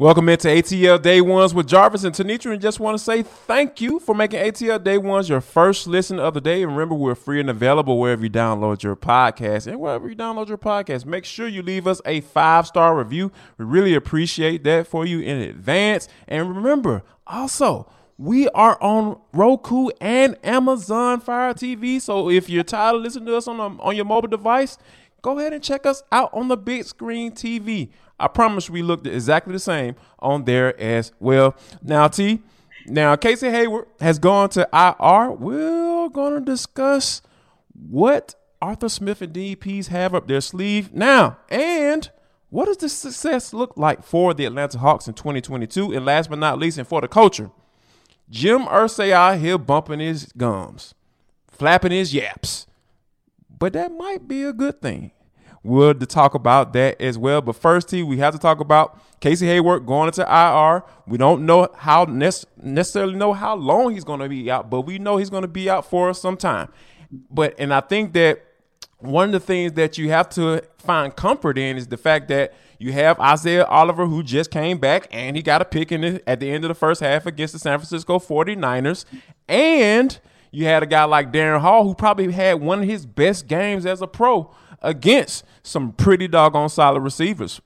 Welcome into ATL Day Ones with Jarvis and Tenitra, and just want to say thank you for making ATL Day Ones your first listen of the day. And remember, we're free and available wherever you download your podcast and wherever you download your podcast. Make sure you leave us a five star review. We really appreciate that for you in advance. And remember, also. We are on Roku and Amazon Fire TV. So if you're tired of listening to us on, a, on your mobile device, go ahead and check us out on the big screen TV. I promise we looked exactly the same on there as well. Now, T, now Casey Hayward has gone to IR. We're going to discuss what Arthur Smith and Dean Pees have up their sleeve now, and what does the success look like for the Atlanta Hawks in 2022? And last but not least, and for the culture, Jim Irsay out here bumping his gums, flapping his yaps, but that might be a good thing would to talk about that as well. But first, T, we have to talk about Casey Hayward going into IR. We don't know how necessarily know how long he's going to be out, but we know he's going to be out for some time. But and I think that one of the things that you have to find comfort in is the fact that you have Isaiah Oliver who just came back and he got a pick in the, at the end of the first half against the San Francisco 49ers and you had a guy like Darren Hall who probably had one of his best games as a pro against some pretty doggone solid receivers.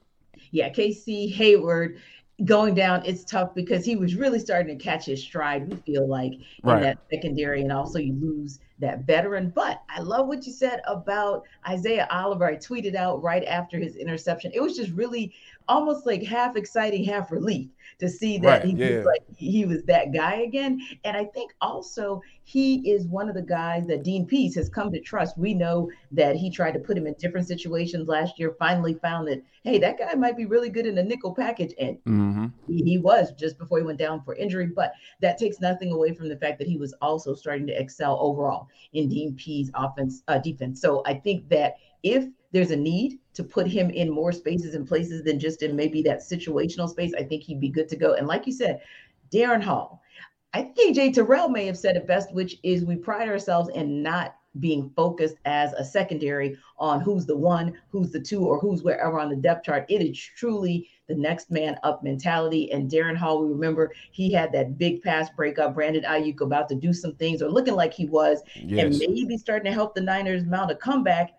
Yeah, Casey Hayward going down, it's tough because he was really starting to catch his stride, we feel like, in right. that secondary. And also, you lose that veteran. But I love what you said about Isaiah Oliver. I tweeted out right after his interception. It was just really almost like half exciting, half relief to see that right, he yeah. was like he was that guy again. And I think also he is one of the guys that Dean Pees has come to trust. We know that he tried to put him in different situations last year, finally found that, hey, that guy might be really good in a nickel package. And mm-hmm. he, he was just before he went down for injury. But that takes nothing away from the fact that he was also starting to excel overall in Dean Pees offense uh, defense. So I think that if there's a need to put him in more spaces and places than just in maybe that situational space, I think he'd be good to go. And like you said, Darren Hall, I think AJ Terrell may have said it best, which is we pride ourselves in not being focused as a secondary on who's the one, who's the two, or who's wherever on the depth chart. It is truly the next man up mentality. And Darren Hall, we remember he had that big pass breakup. Brandon Aiyuk about to do some things or looking like he was, yes. and maybe starting to help the Niners mount a comeback.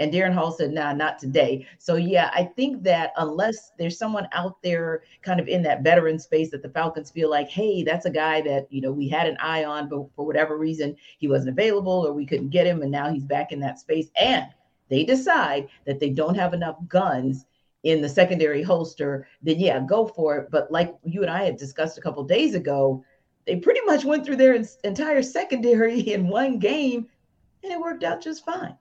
And Darren Hall said, nah, not today. So, yeah, I think that unless there's someone out there kind of in that veteran space that the Falcons feel like, hey, that's a guy that, you know, we had an eye on, but for whatever reason, he wasn't available or we couldn't get him. And now he's back in that space. And they decide that they don't have enough guns in the secondary holster, then yeah, go for it. But like you and I had discussed a couple days ago, they pretty much went through their entire secondary in one game and it worked out just fine.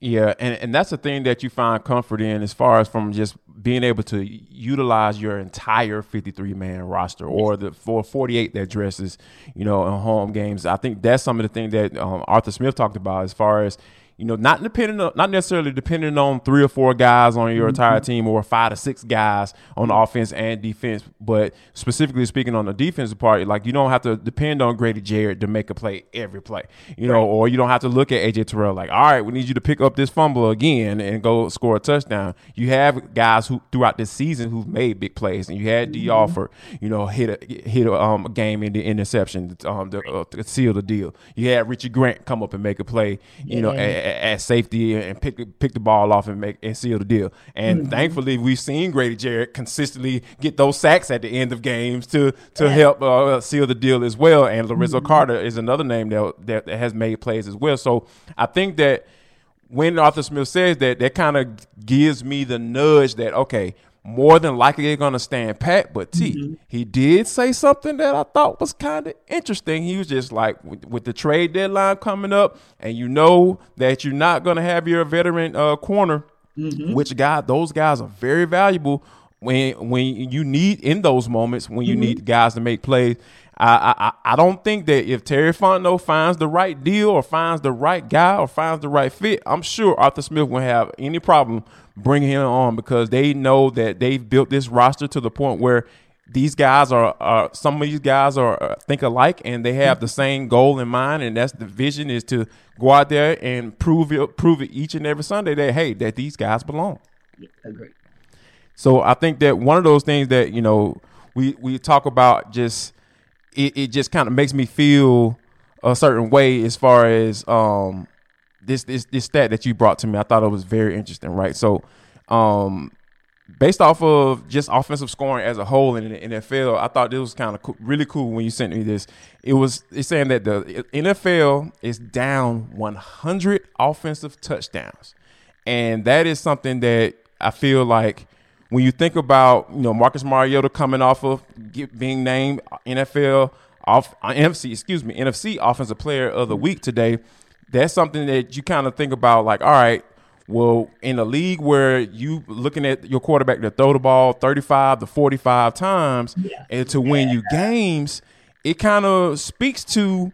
Yeah, and, and that's the thing that you find comfort in as far as from just being able to utilize your entire 53 man roster or the for 48 that dresses, you know, in home games. I think that's some of the thing that um, Arthur Smith talked about as far as you know, not depending on, not necessarily depending on three or four guys on your entire mm-hmm. team or five to six guys on offense and defense, but specifically speaking on the defensive part, like you don't have to depend on Grady Jarrett to make a play every play, you know, right. or you don't have to look at AJ Terrell like, all right, we need you to pick up this fumble again and go score a touchdown. You have guys who throughout this season who've made big plays, and you had D. mm you know, hit a hit a um, game in the interception um, to, uh, to seal the deal. You had Richie Grant come up and make a play, you yeah. know. A, at safety and pick pick the ball off and make and seal the deal. And mm-hmm. thankfully, we've seen Grady Jarrett consistently get those sacks at the end of games to to yeah. help uh, seal the deal as well. And Lorenzo mm-hmm. Carter is another name that, that that has made plays as well. So I think that when Arthur Smith says that, that kind of gives me the nudge that okay, more than likely they're going to stand pat. But T, mm-hmm. he did say something that I thought was kind of interesting. He was just like, with, with, the trade deadline coming up, and you know that you're not going to have your veteran uh, corner, mm-hmm. which guy, those guys are very valuable when when you need in those moments when you mm-hmm. need guys to make plays. I, I I don't think that if Terry Fontenot finds the right deal or finds the right guy or finds the right fit, I'm sure Arthur Smith won't have any problem bringing him on because they know that they've built this roster to the point where these guys are, are some of these guys are uh, think alike and they have the same goal in mind and that's the vision is to go out there and prove it prove it each and every Sunday that hey that these guys belong. Yeah, agree. So I think that one of those things that you know we we talk about just it, it just kind of makes me feel a certain way as far as um this this this stat that you brought to me. I thought it was very interesting, right? So um based off of just offensive scoring as a whole in the NFL, I thought this was kind of really cool when you sent me this. It was it's saying that the NFL is down 100 offensive touchdowns, and that is something that I feel like when you think about you know Marcus Mariota coming off of get, being named NFL off uh, NFC excuse me NFC Offensive Player of the Week today, that's something that you kind of think about like all right well, in a league where you looking at your quarterback to throw the ball 35 to 45 times yeah. and to win you games, it kind of speaks to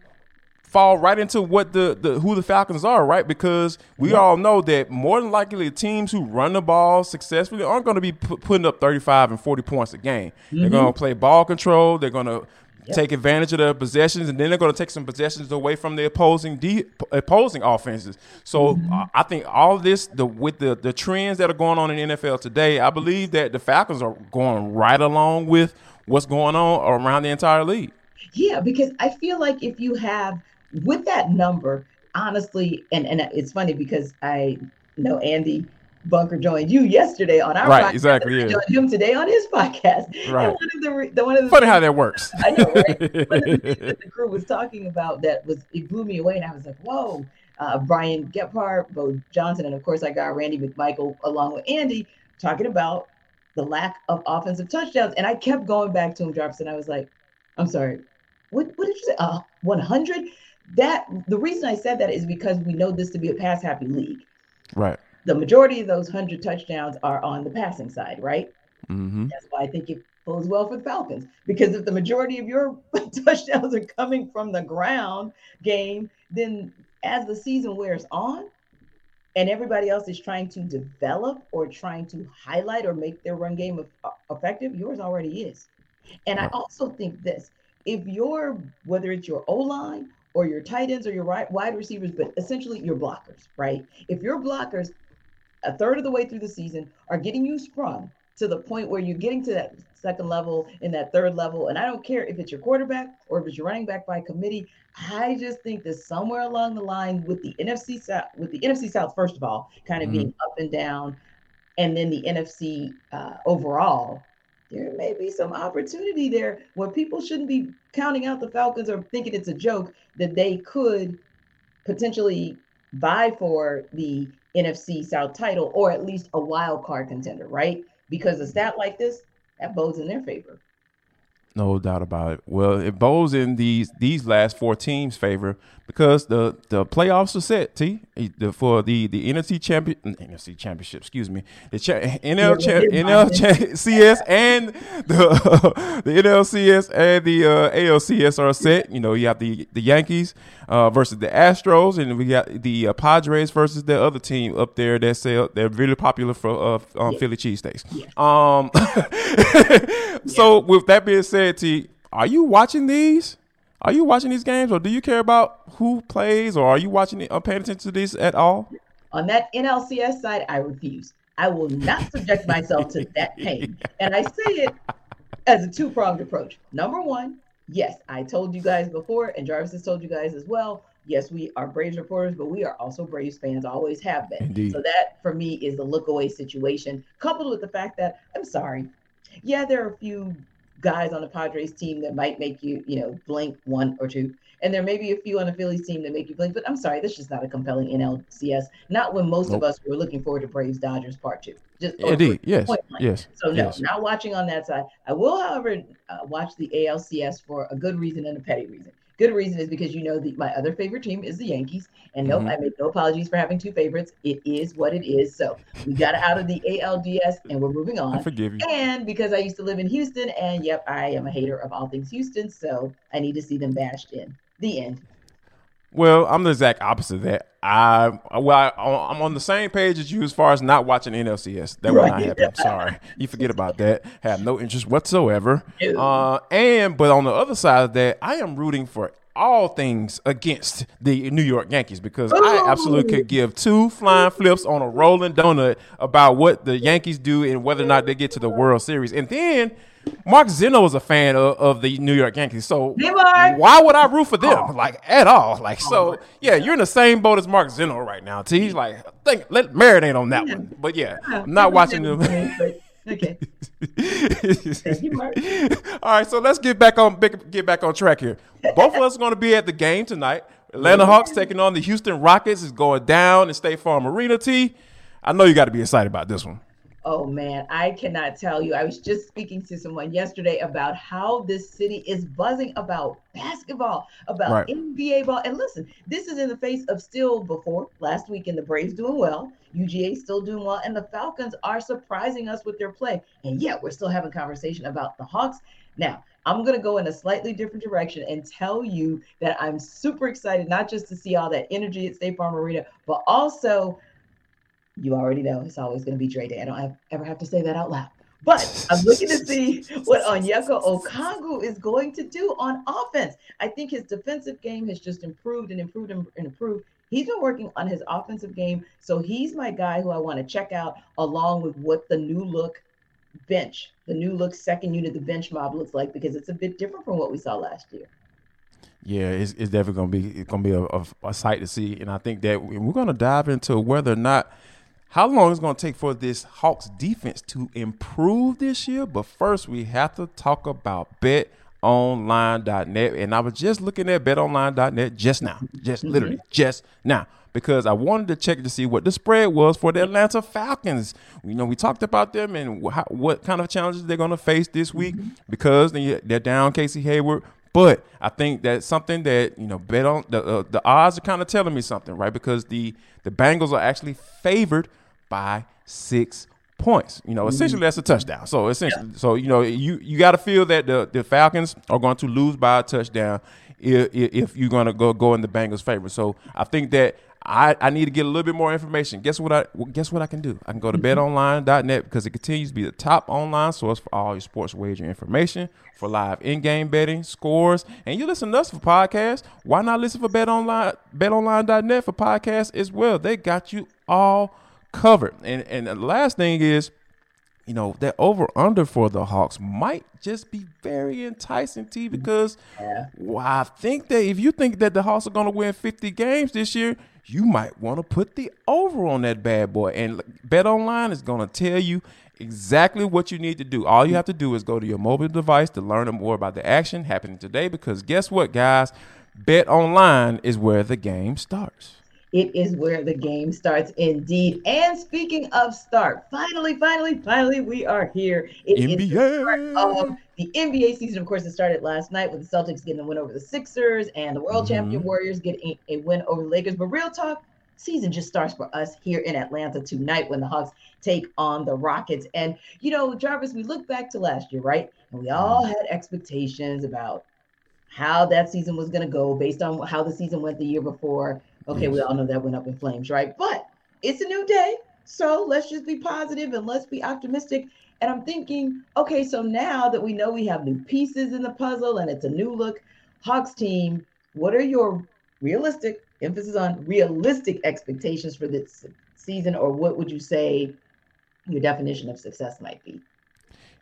fall right into what the, the who the Falcons are, right? Because we yeah. all know that more than likely teams who run the ball successfully aren't going to be p- putting up 35 and 40 points a game. Mm-hmm. They're going to play ball control. They're going to Yep. take advantage of their possessions, and then they're going to take some possessions away from the opposing de- opposing offenses. So mm-hmm. uh, I think all this, the with the the trends that are going on in NFL today, I believe that the Falcons are going right along with what's going on around the entire league. Yeah, because I feel like if you have with that number, honestly, and and it's funny because I know Andy Bunker joined you yesterday on our right, podcast. exactly. Yeah. joined him today on his podcast. Right. And one of the, the one of the funny how that works. I know, right? the the crew was talking about that was it blew me away, and I was like, whoa. Uh, Brian Gephardt, Bo Johnson, and of course I got Randy McMichael along with Andy talking about the lack of offensive touchdowns, and I kept going back to him, drops, and I was like, I'm sorry, what what did you say? Uh, 100. That the reason I said that is because we know this to be a pass happy league. Right the majority of those 100 touchdowns are on the passing side, right? Mm-hmm. That's why I think it bodes well for the Falcons because if the majority of your touchdowns are coming from the ground game, then as the season wears on and everybody else is trying to develop or trying to highlight or make their run game uh, effective, yours already is. And I also think this if you're, whether it's your O line or your tight ends or your right, wide receivers, but essentially your blockers, right? If your blockers a third of the way through the season are getting you sprung to the point where you're getting to that second level in that third level. And I don't care if it's your quarterback or if it's your running back by committee. I just think that somewhere along the line with the NFC South, with the NFC South, first of all, kind of mm-hmm. being up and down, and then the NFC uh, overall, there may be some opportunity there where people shouldn't be counting out the Falcons or thinking it's a joke that they could potentially vie for the NFC South title or at least a wild card contender, right? Because a stat like this, that bodes in their favor. No doubt about it. Well, it bows in these these last four teams' favor because the the playoffs are set. T the, for the the NFC champion NFC championship. Excuse me, the cha- NL cha- NL cha- CS and the the NLCS and the uh, ALCS are set. You know, you have the the Yankees uh, versus the Astros, and we got the uh, Padres versus the other team up there that sell they're really popular for uh, um, yeah. Philly cheesesteaks. Yeah. Um, so with that being said Are you watching these? Are you watching these games, or do you care about who plays, or are you watching it, or uh, paying attention to this at all? On that NLCS side, I refuse. I will not subject myself to that pain, and I say it as a two pronged approach. Number one, yes, I told you guys before, and Jarvis has told you guys as well. Yes, we are Braves reporters, but we are also Braves fans, always have been. Indeed. So that for me is the look away situation, coupled with the fact that I'm sorry. Yeah, there are a few guys on the Padres team that might make you, you know, blink one or two. And there may be a few on the Phillies team that make you blink, but I'm sorry, this is not a compelling NLCS. Not when most nope. of us were looking forward to Braves Dodgers part two. Just indeed, yes, yes. So no, yes. not watching on that side. I will, however, uh, watch the ALCS for a good reason and a petty reason good reason is because you know the, my other favorite team is the Yankees. And nope, mm-hmm. I make no apologies for having two favorites. It is what it is. So we got out of the ALDS and we're moving on. I forgive you. And because I used to live in Houston, and yep, I am a hater of all things Houston, so I need to see them bashed in. The end. Well, I'm the exact opposite of that. I well, I, am on the same page as you as far as not watching NLCS. That right. will not happen. Sorry, you forget about that. Have no interest whatsoever. Uh, and but on the other side of that, I am rooting for all things against the New York Yankees because Ooh. I absolutely could give two flying flips on a rolling donut about what the Yankees do and whether or not they get to the World Series. And then Mark Zeno is a fan of, of the New York Yankees, so why would I root for them? Oh. Like at all? Like so? Yeah, you're in the same boat as Mark Zeno right now. T. He's like, think let marinate on that one. But yeah, I'm not watching them. Okay. All right, so let's get back on get back on track here. Both of us are going to be at the game tonight. Atlanta Hawks taking on the Houston Rockets is going down in State Farm Arena. T. I know you got to be excited about this one. Oh man, I cannot tell you. I was just speaking to someone yesterday about how this city is buzzing about basketball, about right. NBA ball. And listen, this is in the face of still before last week, and the Braves doing well, UGA still doing well, and the Falcons are surprising us with their play. And yet we're still having conversation about the Hawks. Now, I'm going to go in a slightly different direction and tell you that I'm super excited, not just to see all that energy at State Farm Arena, but also you already know it's always going to be Dre Day. I don't have, ever have to say that out loud. But I'm looking to see what Onyeka Okongwu is going to do on offense. I think his defensive game has just improved and improved and improved. He's been working on his offensive game. So he's my guy who I want to check out along with what the new look bench, the new look second unit, the bench mob looks like because it's a bit different from what we saw last year. Yeah, it's, it's definitely going to be it's to be a, a, a sight to see, and I think that we're going to dive into whether or not how long is going to take for this Hawks defense to improve this year? But first, we have to talk about betonline.net. And I was just looking at betonline.net just now, just mm-hmm. literally just now, because I wanted to check to see what the spread was for the Atlanta Falcons. You know, we talked about them and how, what kind of challenges they're going to face this week mm-hmm. because they're down Casey Hayward. But I think that's something that you know bet on the uh, the odds are kind of telling me something, right? Because the the Bengals are actually favored by six points. You know, mm-hmm. essentially that's a touchdown. So essentially, yeah. so you know, you you got to feel that the the Falcons are going to lose by a touchdown if, if you're going to go go in the Bengals' favor. So I think that I, I need to get a little bit more information. Guess what I guess what I can do? I can go to mm-hmm. betonline.net because it continues to be the top online source for all your sports wager information, for live in-game betting, scores, and you listen to us for podcasts. Why not listen for betonline betonline.net for podcasts as well? They got you all covered. And and the last thing is you know, that over under for the Hawks might just be very enticing to you because yeah. well, I think that if you think that the Hawks are going to win 50 games this year, you might want to put the over on that bad boy. And Bet Online is going to tell you exactly what you need to do. All you have to do is go to your mobile device to learn more about the action happening today because guess what, guys? Bet Online is where the game starts. It is where the game starts indeed. And speaking of start, finally, finally, finally, we are here. It NBA. the of the NBA season. Of course, it started last night with the Celtics getting a win over the Sixers and the world mm-hmm. champion Warriors getting a, win over the Lakers. But real talk, season just starts for us here in Atlanta tonight when the Hawks take on the Rockets. And, you know, Jarvis, we look back to last year, right? And we all mm-hmm. had expectations about how that season was going to go based on how the season went the year before. Okay, yes. we all know that went up in flames, right? But it's a new day. So let's just be positive and let's be optimistic. And I'm thinking, okay, so now that we know we have new pieces in the puzzle and it's a new look Hawks team, what are your realistic, emphasis on realistic expectations for this season? Or what would you say your definition of success might be?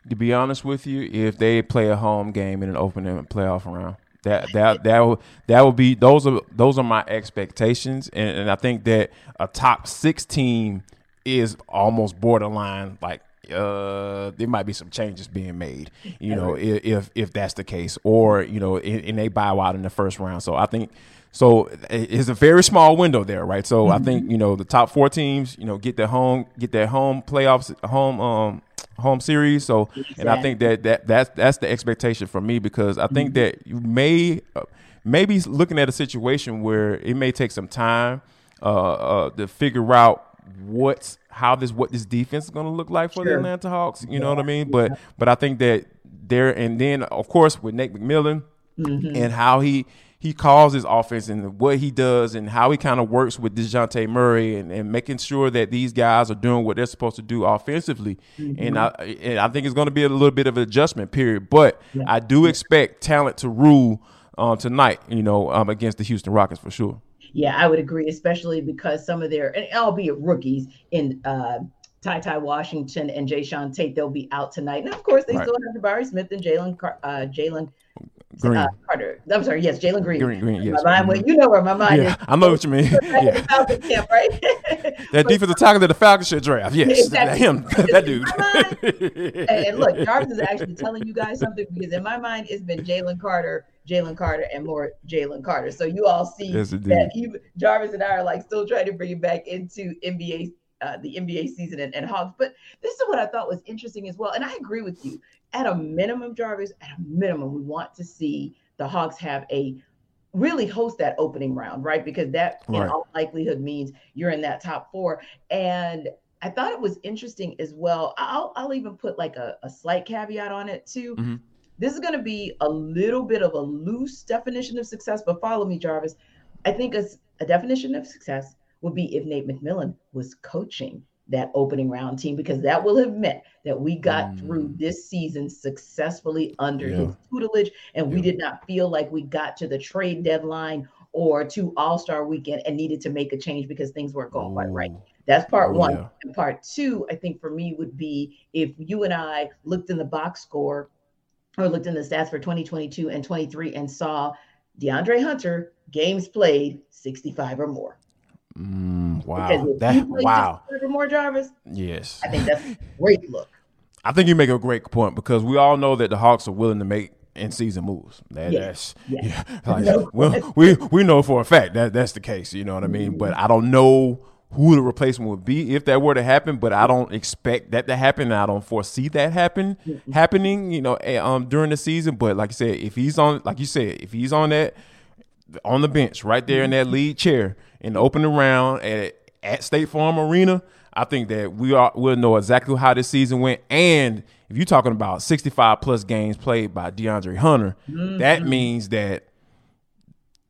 To be honest with you, if they play a home game in an opening playoff round, that that that will that will be those are those are my expectations, and, and I think that a top six team is almost borderline like uh, there might be some changes being made, you know, if if that's the case, or you know, and, they bow out in the first round. So I think so it's a very small window there, right? So mm-hmm. I think you know the top four teams, you know, get their home get their home playoffs, home um home series. So, exactly. and I think that that that's that's the expectation for me because I think mm-hmm. that you may uh, maybe looking at a situation where it may take some time uh, uh, to figure out what's how this what this defense is going to look like for sure. the Atlanta Hawks. You yeah. know what I mean? But but I think that there and then of course with Nate McMillan mm-hmm. and how he he calls his offense and what he does and how he kind of works with Dejounte Murray and, and making sure that these guys are doing what they're supposed to do offensively. Mm-hmm. And, I, and I think it's going to be a little bit of an adjustment period. But yeah. I do expect talent to rule um, tonight, you know, um, against the Houston Rockets for sure. Yeah, I would agree, especially because some of their, and albeit rookies in uh, TyTy Washington and Jae'Sean Tate, they'll be out tonight. And of course, they right. still have Jabari Smith and Jalen uh, Jalen Green. Uh, Carter. I'm sorry. Yes, Jalen Green. Green. Green. Yes. My mind, you know where my mind yeah, is. I know what you mean. yeah. Camp, right? that defensive tackle that the Falcons should draft. Yes, exactly. him. that dude. And look, Jarvis is actually telling you guys something because in my mind it's been Jalen Carter, Jalen Carter, and more Jalen Carter. So you all see yes, that he, Jarvis and I are like still trying to bring it back into NBA uh, the NBA season and, and Hawks. But this is what I thought was interesting as well. And I agree with you. At a minimum, Jarvis, at a minimum, we want to see the Hawks have a really host that opening round, right? Because that right. in all likelihood means you're in that top four. And I thought it was interesting as well. I'll, I'll even put like a, a slight caveat on it too. Mm-hmm. This is going to be a little bit of a loose definition of success, but follow me, Jarvis. I think a, a definition of success would be if Nate McMillan was coaching that opening round team because that will have meant that we got mm. through this season successfully under yeah. his tutelage and yeah. we did not feel like we got to the trade deadline or to all-star weekend and needed to make a change because things weren't going quite right that's part oh, one yeah. and part two i think for me would be if you and i looked in the box score or looked in the stats for 2022 and 23 and saw deandre hunter games played 65 or more Mm, wow. That, wow. More Jarvis. Yes. I think that's a great look. I think you make a great point because we all know that the Hawks are willing to make in season moves. That, yes. That's yes. yeah. Like, no. well, we we know for a fact that that's the case. You know what I mean? Mm-hmm. But I don't know who the replacement would be if that were to happen. But I don't expect that to happen. I don't foresee that happen mm-hmm. happening. You know, eh, um, during the season. But like I said, if he's on, like you said, if he's on that on the bench right there in that lead chair in the opening round at at State Farm Arena, I think that we are we'll know exactly how this season went. And if you're talking about 65 plus games played by DeAndre Hunter, mm-hmm. that means that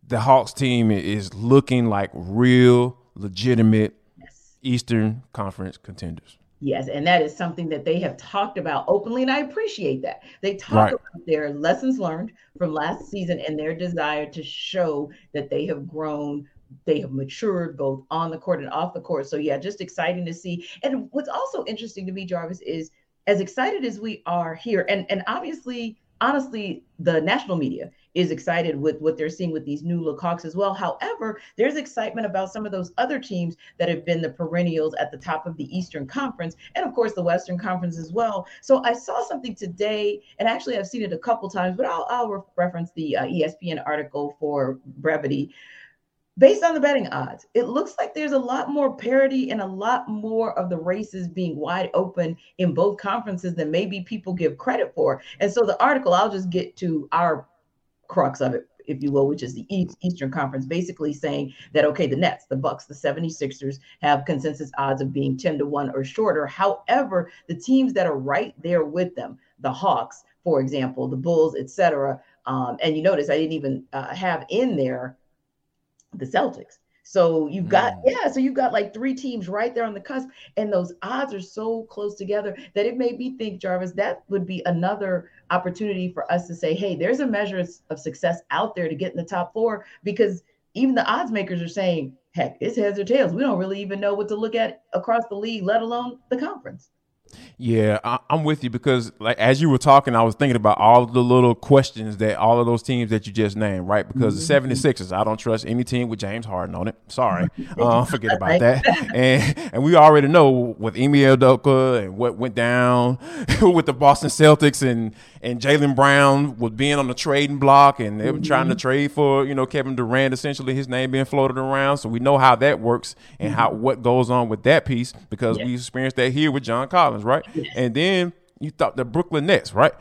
the Hawks team is looking like real legitimate yes. Eastern Conference contenders. Yes, and that is something that they have talked about openly, and I appreciate that. They talk right. about their lessons learned from last season and their desire to show that they have grown, they have matured both on the court and off the court. So, yeah, just exciting to see. And what's also interesting to me, Jarvis, is as excited as we are here, and and obviously, honestly, the national media is excited with what they're seeing with these new look Hawks as well. However, there's excitement about some of those other teams that have been the perennials at the top of the Eastern Conference and of course the Western Conference as well. So I saw something today, and actually I've seen it a couple times, but I'll, I'll reference the uh, ESPN article for brevity based on the betting odds, it looks like there's a lot more parity and a lot more of the races being wide open in both conferences than maybe people give credit for. And so the article, I'll just get to our crux of it if you will, which is the Eastern Conference, basically saying that okay, the Nets, the Bucks, the 76ers have consensus odds of being 10 to 1 or shorter. However, the teams that are right there with them, the Hawks, for example, the Bulls, etc. Um, and you notice I didn't even uh, have in there the Celtics. So you've got, mm. yeah, so you've got like three teams right there on the cusp, and those odds are so close together that it made me think, Jarvis, that would be another opportunity for us to say, hey, there's a measure of success out there to get in the top four because even the odds makers are saying, heck, it's heads or tails. We don't really even know what to look at across the league, let alone the conference. Yeah, I, am with you because like as you were talking, I was thinking about all the little questions that all of those teams that you just named, right? Because mm-hmm. the 76ers, I don't trust any team with James Harden on it. Sorry. uh, forget about that. And and we already know with Ime Udoka and what went down with the Boston Celtics and and Jaylen Brown was being on the trading block and they were mm-hmm. trying to mm-hmm. trade for, you know, Kevin Durant, essentially his name being floated around. So we know how that works and mm-hmm. how what goes on with that piece because yeah. we experienced that here with John Collins, right? And then you thought the Brooklyn Nets, right?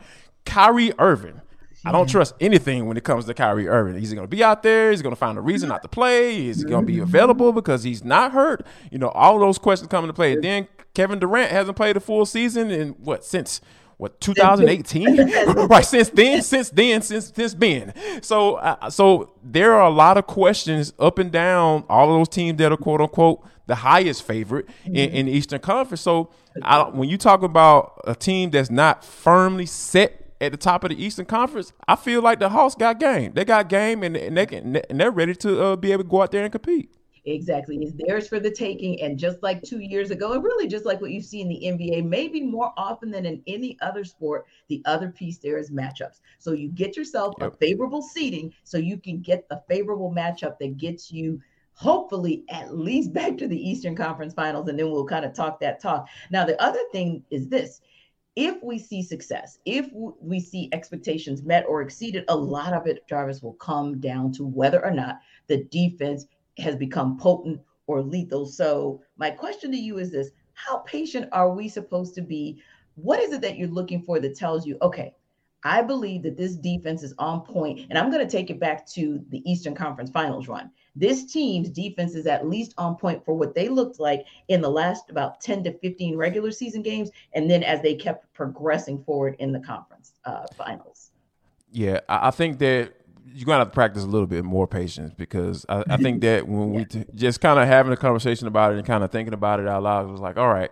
Kyrie Irving. I don't trust anything when it comes to Kyrie Irving. He's going to be out there. He's going to find a reason not to play. Is he going to be available because he's not hurt? You know, all those questions come into play. Then Kevin Durant hasn't played a full season in what since what 2018 right since then since then since since then so uh, so there are a lot of questions up and down all of those teams that are quote unquote the highest favorite mm-hmm. in, in, the eastern conference so I, when you talk about a team that's not firmly set at the top of the Eastern Conference, I feel like the Hawks got game. They got game, and, and they can, and they're ready to uh, be able to go out there and compete. Exactly. It's theirs for the taking. And just like two years ago, and really just like what you see in the NBA, maybe more often than in any other sport, the other piece there is matchups. So you get yourself yep. a favorable seating so you can get the favorable matchup that gets you hopefully at least back to the Eastern Conference Finals. And then we'll kind of talk that talk. Now, the other thing is this if we see success, if we see expectations met or exceeded, a lot of it, Jarvis, will come down to whether or not the defense has become potent or lethal. So, my question to you is this How patient are we supposed to be? What is it that you're looking for that tells you, okay, I believe that this defense is on point, and I'm going to take it back to the Eastern Conference Finals run. This team's defense is at least on point for what they looked like in the last about 10 to 15 regular season games, and then as they kept progressing forward in the conference uh, finals. Yeah, I think that you're gonna have to practice a little bit more patience because I, I think that when yeah. we t- just kind of having a conversation about it and kind of thinking about it out loud, it was like, all right,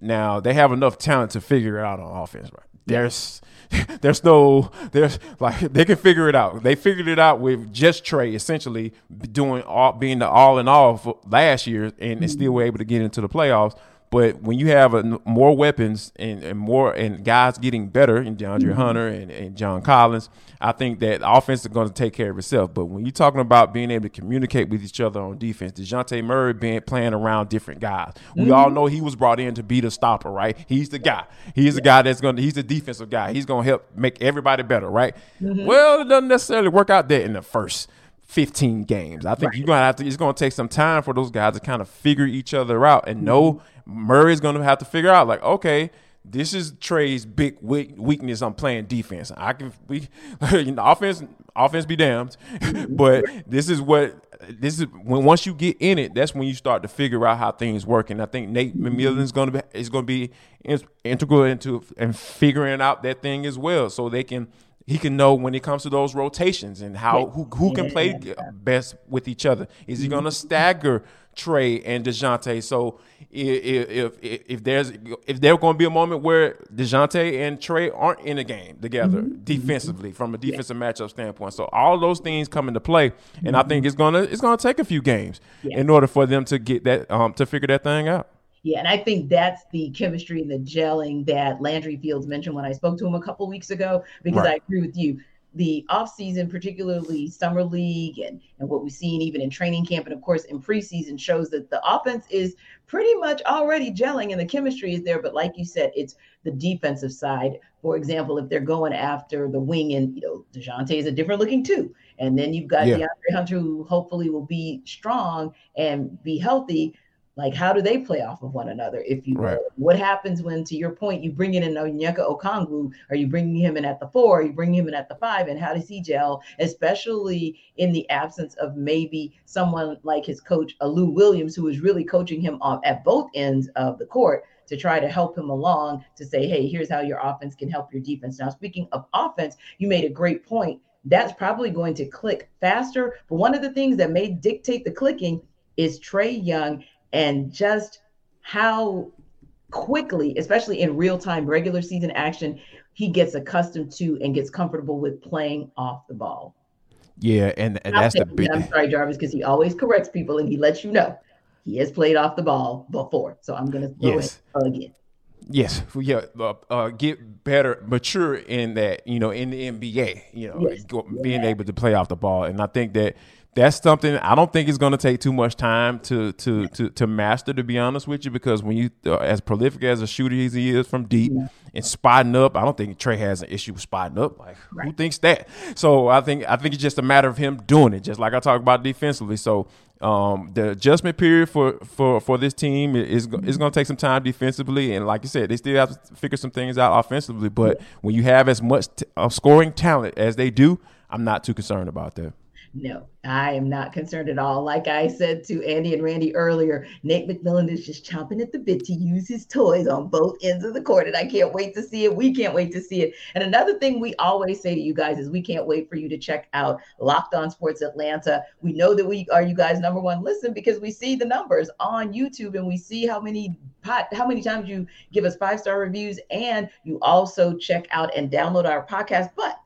now they have enough talent to figure it out on offense, right? There's there's no there's like they can figure it out. They figured it out with just Trae essentially doing all being the all in all for last year and, and still were able to get into the playoffs. But when you have a, more weapons and, and, more and guys getting better, and DeAndre mm-hmm. Hunter and, and, John Collins, I think that offense is going to take care of itself. But when you're talking about being able to communicate with each other on defense, Dejounte Murray being playing around different guys, mm-hmm. we all know he was brought in to be the stopper, right? He's the guy. He's the guy that's going. to He's the defensive guy. He's going to help make everybody better, right? Mm-hmm. Well, it doesn't necessarily work out that in the first. 15 games. I think right. you're gonna have to. It's gonna take some time for those guys to kind of figure each other out and know mm-hmm. Murray's going to have to figure out like, okay, this is Trae's big weakness. I'm playing defense. I can we you know, offense offense be damned, but this is what this is when once you get in it, that's when you start to figure out how things work. And I think Nate McMillan is going to be is going to be integral into and figuring out that thing as well, so they can he can know when it comes to those rotations and how who who can play best with each other. Is he going to stagger Trae and Dejounte? So if, if if there's if there's going to be a moment where Dejounte and Trae aren't in a game together mm-hmm. defensively from a defensive yeah. matchup standpoint, so all those things come into play, and mm-hmm. I think it's gonna it's gonna take a few games yeah. in order for them to get that um to figure that thing out. Yeah, and I think that's the chemistry and the gelling that Landry Fields mentioned when I spoke to him a couple weeks ago. Because right. I agree with you the offseason, particularly summer league and, and what we've seen even in training camp and of course in preseason shows that the offense is pretty much already gelling and the chemistry is there. But like you said, it's the defensive side. For example, if they're going after the wing and you know, Dejounte is a different looking two. And then you've got yeah. DeAndre Hunter who hopefully will be strong and be healthy like how do they play off of one another if you right. what happens when to your point you bring in an Onyeka Okongwu? Are you bringing him in at the four? Are you bringing him in at the five? And how does he gel especially in the absence of maybe someone like his coach Lou Williams who is really coaching him on, at both ends of the court to try to help him along to say hey here's how your offense can help your defense. Now speaking of offense you made a great point. That's probably going to click faster. But one of the things that may dictate the clicking is Trae Young and just how quickly, especially in real time regular season action, he gets accustomed to and gets comfortable with playing off the ball. Yeah, and, and that's the big. I'm sorry, Jarvis, because he always corrects people and he lets you know he has played off the ball before. So I'm going to throw yes. it again. Yes, yeah, uh, uh, get better, mature in that, you know, in the NBA, you know, yes. being able to play off the ball, and I think that that's something I don't think it's going to take too much time to to to to master. To be honest with you, because when you uh, as prolific as a shooter as he is from deep yeah. and spotting up, I don't think Trae has an issue with spotting up. Like right. who thinks that? So I think I think it's just a matter of him doing it, just like I talk about defensively. So um, the adjustment period for for for this team is is going to take some time defensively, and like you said, they still have to figure some things out offensively. But when you have as much t- uh, scoring talent as they do, I'm not too concerned about that. No, I am not concerned at all. Like I said to Andy and Randy earlier, Nate McMillan is just chomping at the bit to use his toys on both ends of the court. And I can't wait to see it. We can't wait to see it. And another thing we always say to you guys is we can't wait for you to check out Locked On Sports Atlanta. We know that we are you guys number one listen because we see the numbers on YouTube and we see how many how many times you give us five star reviews and you also check out and download our podcast. But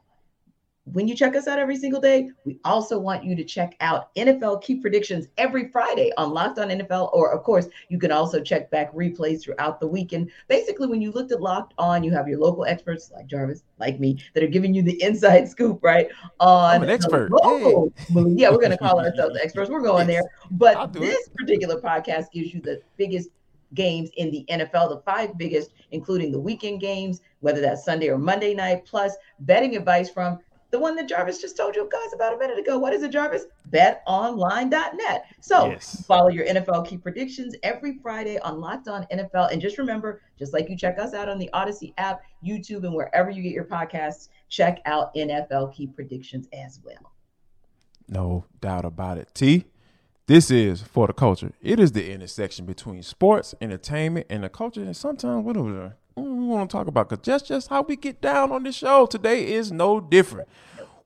when you check us out every single day, we also want you to check out NFL key predictions every Friday on Locked On NFL. Or, of course, you can also check back replays throughout the weekend. Basically, when you looked at Locked On, you have your local experts like Jarvis, like me, that are giving you the inside scoop, right? On I'm an expert. Local hey. Yeah, we're going to call ourselves experts. We're going there. But this it. particular podcast gives you the biggest games in the NFL, the five biggest, including the weekend games, whether that's Sunday or Monday night, plus betting advice from the one that Jarvis just told you guys about a minute ago. What is it, Jarvis? BetOnline.net. So yes. follow your NFL key predictions every Friday on Locked On NFL. And just remember, just like you check us out on the Odyssey app, YouTube, and wherever you get your podcasts, check out NFL key predictions as well. No doubt about it. T, this is for the culture. It is the intersection between sports, entertainment, and the culture. And sometimes what are we want to talk about because that's just how we get down on this show. Today is no different.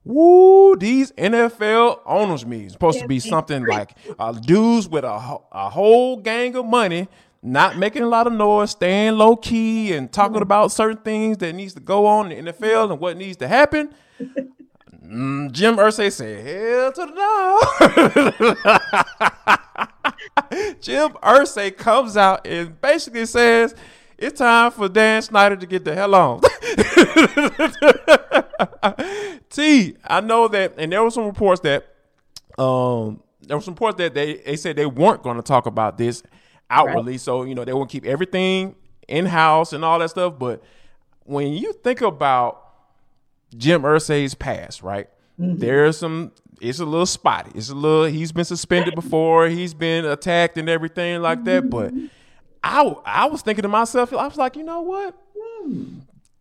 Woo, these NFL owners meetings supposed to be something like uh, dudes with a, a whole gang of money, not making a lot of noise, staying low key, and talking about certain things that needs to go on in the NFL and what needs to happen. Mm, Jim Irsay said, "Hell to the no." Jim Irsay comes out and basically says it's time for Dan Snyder to get the hell on. T, I know that, and there were some reports that, um, there were some reports that they they said they weren't going to talk about this outwardly, right. so you know they will keep everything in house and all that stuff. But when you think about Jim Irsay's past, right? Mm-hmm. There's some. It's a little spotty. It's a little. He's been suspended before. He's been attacked and everything like that. But I I was thinking to myself, I was like, you know what? Hmm,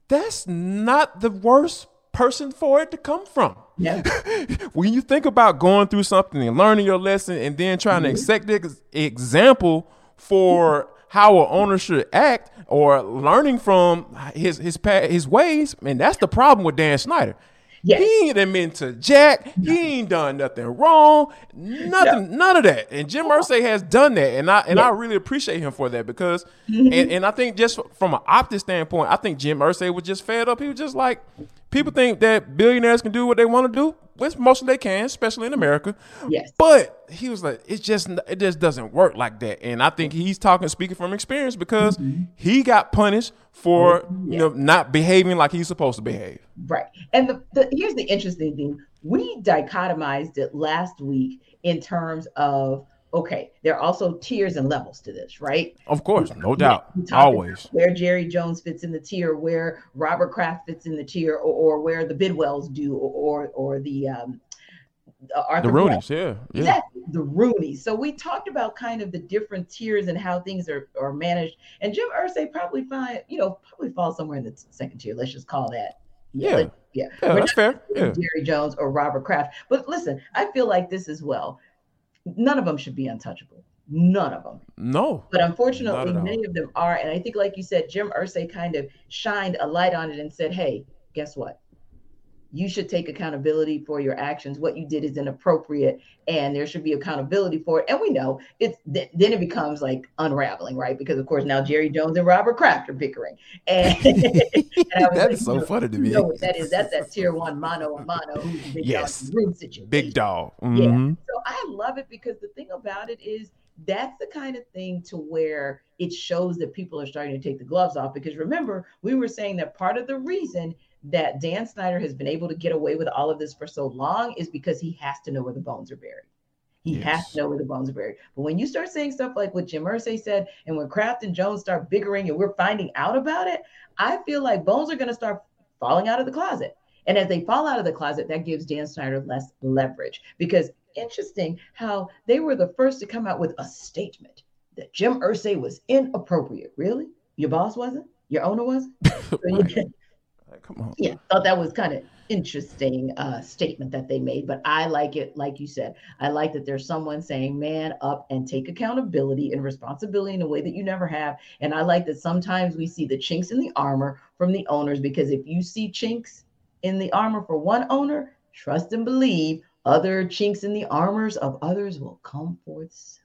that's not the worst person for it to come from. Yeah. when you think about going through something and learning your lesson and then trying mm-hmm. to set the example for how an owner should act or learning from his his his ways, and that's the problem with Dan Snyder. Yes. He ain't admitted to Jack. He ain't done nothing wrong. Nothing, no. none of that. And Jim Irsay has done that. And I and I really appreciate him for that because mm-hmm. and, and I think just from an optic standpoint, I think Jim Irsay was just fed up. He was just like, people think that billionaires can do what they want to do, which mostly they can, especially in America. Yes. But he was like, it just it just doesn't work like that. And I think he's talking speaking from experience because mm-hmm. he got punished for mm-hmm. you know not behaving like he's supposed to behave. Right. And the, the here's the interesting thing. We dichotomized it last week in terms of okay, there are also tiers and levels to this, right? Of course, no doubt. Always. Where Jerry Jones fits in the tier, where Robert Kraft fits in the tier, or, or where the Bidwells do, or or the um, Arthur the Rooneys, yeah, yeah. Exactly, the Rooneys. So we talked about kind of the different tiers and how things are, are managed. And Jim Irsay probably find, you know, probably falls somewhere in the second tier. Let's just call that. Yeah. Yeah, yeah. yeah that's fair. Yeah. Jerry Jones or Robert Kraft. But listen, I feel like this as well none of them should be untouchable. None of them. No. But unfortunately, many of them are. And I think, like you said, Jim Irsay kind of shined a light on it and said, hey, guess what? You should take accountability for your actions. What you did is inappropriate, and there should be accountability for it. And we know it's th- then it becomes like unraveling, right? Because of course now Jerry Jones and Robert Kraft are bickering, and, and that's like, so funny to me. You know that is that's that tier one mano a mano big yes. dog situation. Big dog. Mm-hmm. Yeah. So I love it because the thing about it is that's the kind of thing to where it shows that people are starting to take the gloves off. Because remember, we were saying that part of the reason that Dan Snyder has been able to get away with all of this for so long is because he has to know where the bones are buried. He yes. has to know where the bones are buried. But when you start saying stuff like what Jim Irsay said, and when Kraft and Jones start bickering and we're finding out about it, I feel like bones are going to start falling out of the closet. And as they fall out of the closet, that gives Dan Snyder less leverage because interesting how they were the first to come out with a statement that Jim Irsay was inappropriate. Really? Your boss wasn't? Your owner wasn't? so Come on. Yeah, thought that was kind of interesting uh, statement that they made, but I like it. Like you said, I like that there's someone saying, "Man up and take accountability and responsibility in a way that you never have." And I like that sometimes we see the chinks in the armor from the owners because if you see chinks in the armor for one owner, trust and believe other chinks in the armors of others will come forth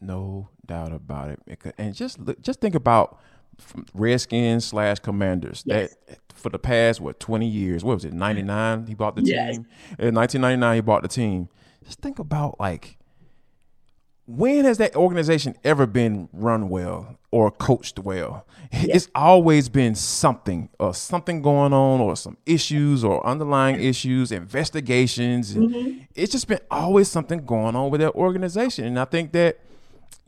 No doubt about it. And just just think about Redskins slash Commanders. Yes. That for the past what twenty years. What was it? Ninety nine. He bought the yes. team. In nineteen ninety nine, he bought the team. Just think about like when has that organization ever been run well or coached well? It's always been something or something going on or some issues or underlying issues, investigations. Mm-hmm. It's just been always something going on with that organization. And I think that,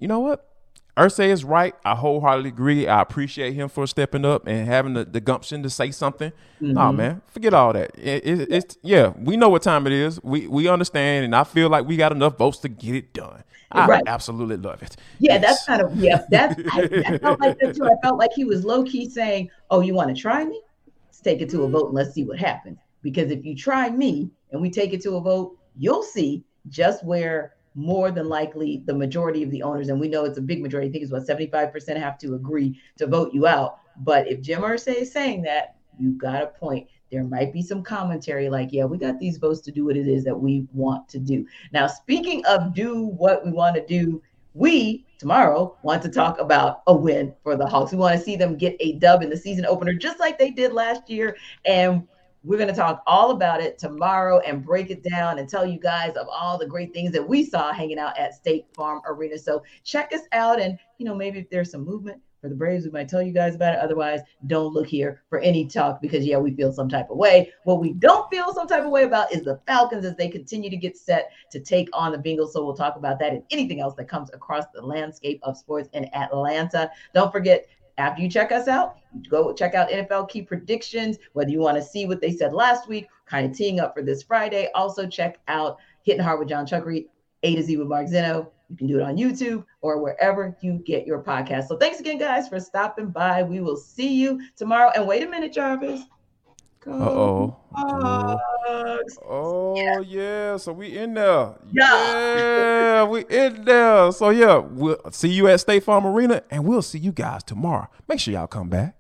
you know what? Irsay is right. I wholeheartedly agree. I appreciate him for stepping up and having the, the gumption to say something. Mm-hmm. Oh man, forget all that. It, it, it's yeah, we know what time it is. We we understand, and I feel like we got enough votes to get it done. I right. absolutely love it. Yeah, yes. that's kind of yeah. That's I, I, felt like that too. I felt like he was low key saying, "Oh, you want to try me? Let's take it to a vote and let's see what happens." Because if you try me and we take it to a vote, you'll see just where more than likely the majority of the owners, and we know it's a big majority, I think it's what 75% have to agree to vote you out. But if Jim Irsay is saying that, you've got a point. There might be some commentary like, yeah, we got these votes to do what it is that we want to do. Now, speaking of do what we want to do, we tomorrow want to talk about a win for the Hawks. We want to see them get a dub in the season opener, just like they did last year. And we're going to talk all about it tomorrow and break it down and tell you guys of all the great things that we saw hanging out at State Farm Arena. So check us out and, you know, maybe if there's some movement for the Braves, we might tell you guys about it. Otherwise, don't look here for any talk because, yeah, we feel some type of way. What we don't feel some type of way about is the Falcons as they continue to get set to take on the Bengals. So we'll talk about that and anything else that comes across the landscape of sports in Atlanta. Don't forget, after you check us out, go check out NFL key predictions, whether you want to see what they said last week, kind of teeing up for this Friday. Also, check out Hitting Hard with John Chuckery, A to Z with Mark Zeno. You can do it on YouTube or wherever you get your podcast. So thanks again, guys, for stopping by. We will see you tomorrow. And wait a minute, Jarvis. Oh. Oh yeah. yeah. So we in there. Yeah. yeah. we in there. So yeah, we'll see you at State Farm Arena and we'll see you guys tomorrow. Make sure y'all come back.